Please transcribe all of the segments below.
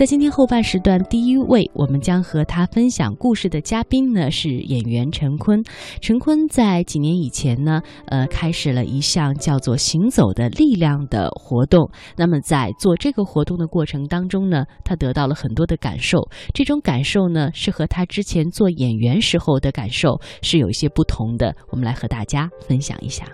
在今天后半时段，第一位我们将和他分享故事的嘉宾呢是演员陈坤。陈坤在几年以前呢，呃，开始了一项叫做“行走的力量”的活动。那么在做这个活动的过程当中呢，他得到了很多的感受。这种感受呢，是和他之前做演员时候的感受是有一些不同的。我们来和大家分享一下。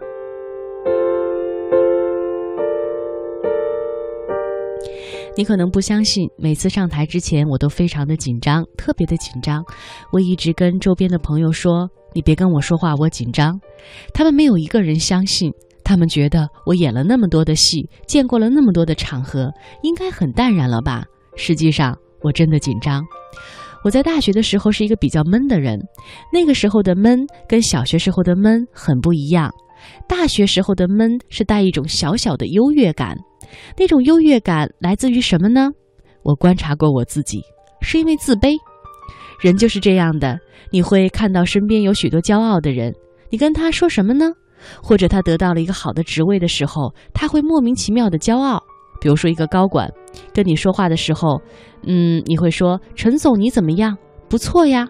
你可能不相信，每次上台之前，我都非常的紧张，特别的紧张。我一直跟周边的朋友说：“你别跟我说话，我紧张。”他们没有一个人相信，他们觉得我演了那么多的戏，见过了那么多的场合，应该很淡然了吧？实际上，我真的紧张。我在大学的时候是一个比较闷的人，那个时候的闷跟小学时候的闷很不一样。大学时候的闷是带一种小小的优越感。那种优越感来自于什么呢？我观察过我自己，是因为自卑。人就是这样的，你会看到身边有许多骄傲的人，你跟他说什么呢？或者他得到了一个好的职位的时候，他会莫名其妙的骄傲。比如说一个高管跟你说话的时候，嗯，你会说：“陈总，你怎么样？不错呀。”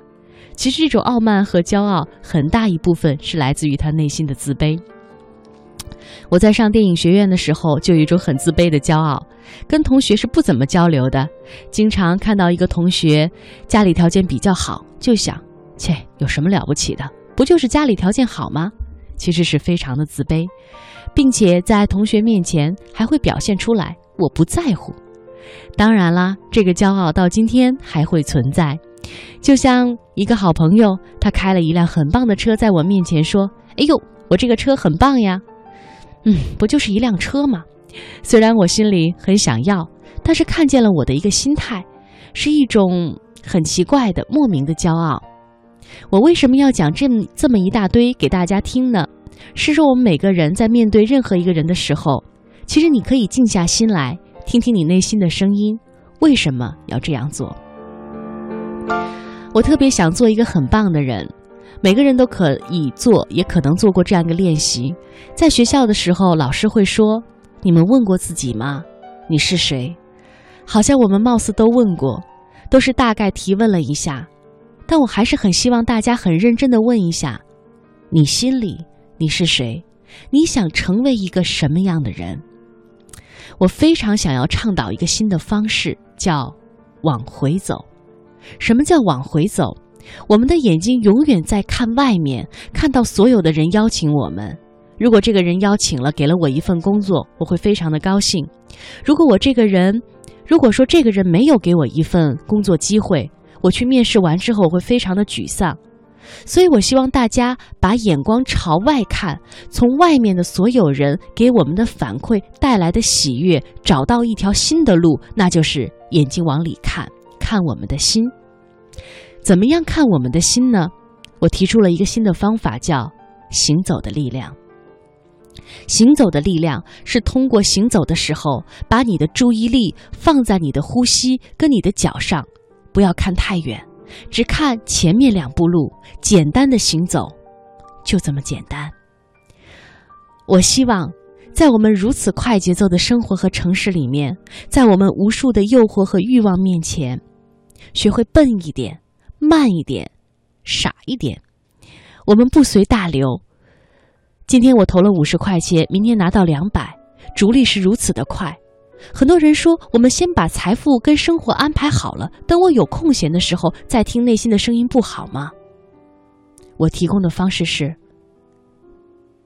其实这种傲慢和骄傲，很大一部分是来自于他内心的自卑。我在上电影学院的时候，就有一种很自卑的骄傲，跟同学是不怎么交流的。经常看到一个同学家里条件比较好，就想，切，有什么了不起的？不就是家里条件好吗？其实是非常的自卑，并且在同学面前还会表现出来，我不在乎。当然啦，这个骄傲到今天还会存在。就像一个好朋友，他开了一辆很棒的车，在我面前说：“哎呦，我这个车很棒呀。”嗯，不就是一辆车吗？虽然我心里很想要，但是看见了我的一个心态，是一种很奇怪的莫名的骄傲。我为什么要讲这么这么一大堆给大家听呢？是说我们每个人在面对任何一个人的时候，其实你可以静下心来，听听你内心的声音，为什么要这样做？我特别想做一个很棒的人。每个人都可以做，也可能做过这样一个练习。在学校的时候，老师会说：“你们问过自己吗？你是谁？”好像我们貌似都问过，都是大概提问了一下。但我还是很希望大家很认真的问一下：你心里你是谁？你想成为一个什么样的人？我非常想要倡导一个新的方式，叫往回走。什么叫往回走？我们的眼睛永远在看外面，看到所有的人邀请我们。如果这个人邀请了，给了我一份工作，我会非常的高兴。如果我这个人，如果说这个人没有给我一份工作机会，我去面试完之后，我会非常的沮丧。所以我希望大家把眼光朝外看，从外面的所有人给我们的反馈带来的喜悦，找到一条新的路，那就是眼睛往里看，看我们的心。怎么样看我们的心呢？我提出了一个新的方法，叫“行走的力量”。行走的力量是通过行走的时候，把你的注意力放在你的呼吸跟你的脚上，不要看太远，只看前面两步路，简单的行走，就这么简单。我希望，在我们如此快节奏的生活和城市里面，在我们无数的诱惑和欲望面前，学会笨一点。慢一点，傻一点，我们不随大流。今天我投了五十块钱，明天拿到两百，逐利是如此的快。很多人说，我们先把财富跟生活安排好了，等我有空闲的时候再听内心的声音，不好吗？我提供的方式是：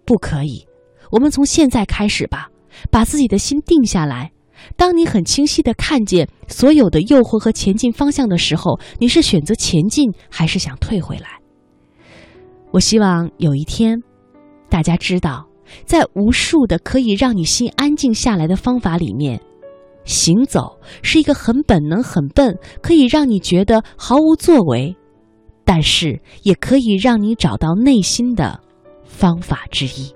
不可以。我们从现在开始吧，把自己的心定下来。当你很清晰的看见所有的诱惑和前进方向的时候，你是选择前进还是想退回来？我希望有一天，大家知道，在无数的可以让你心安静下来的方法里面，行走是一个很本能、很笨，可以让你觉得毫无作为，但是也可以让你找到内心的方法之一。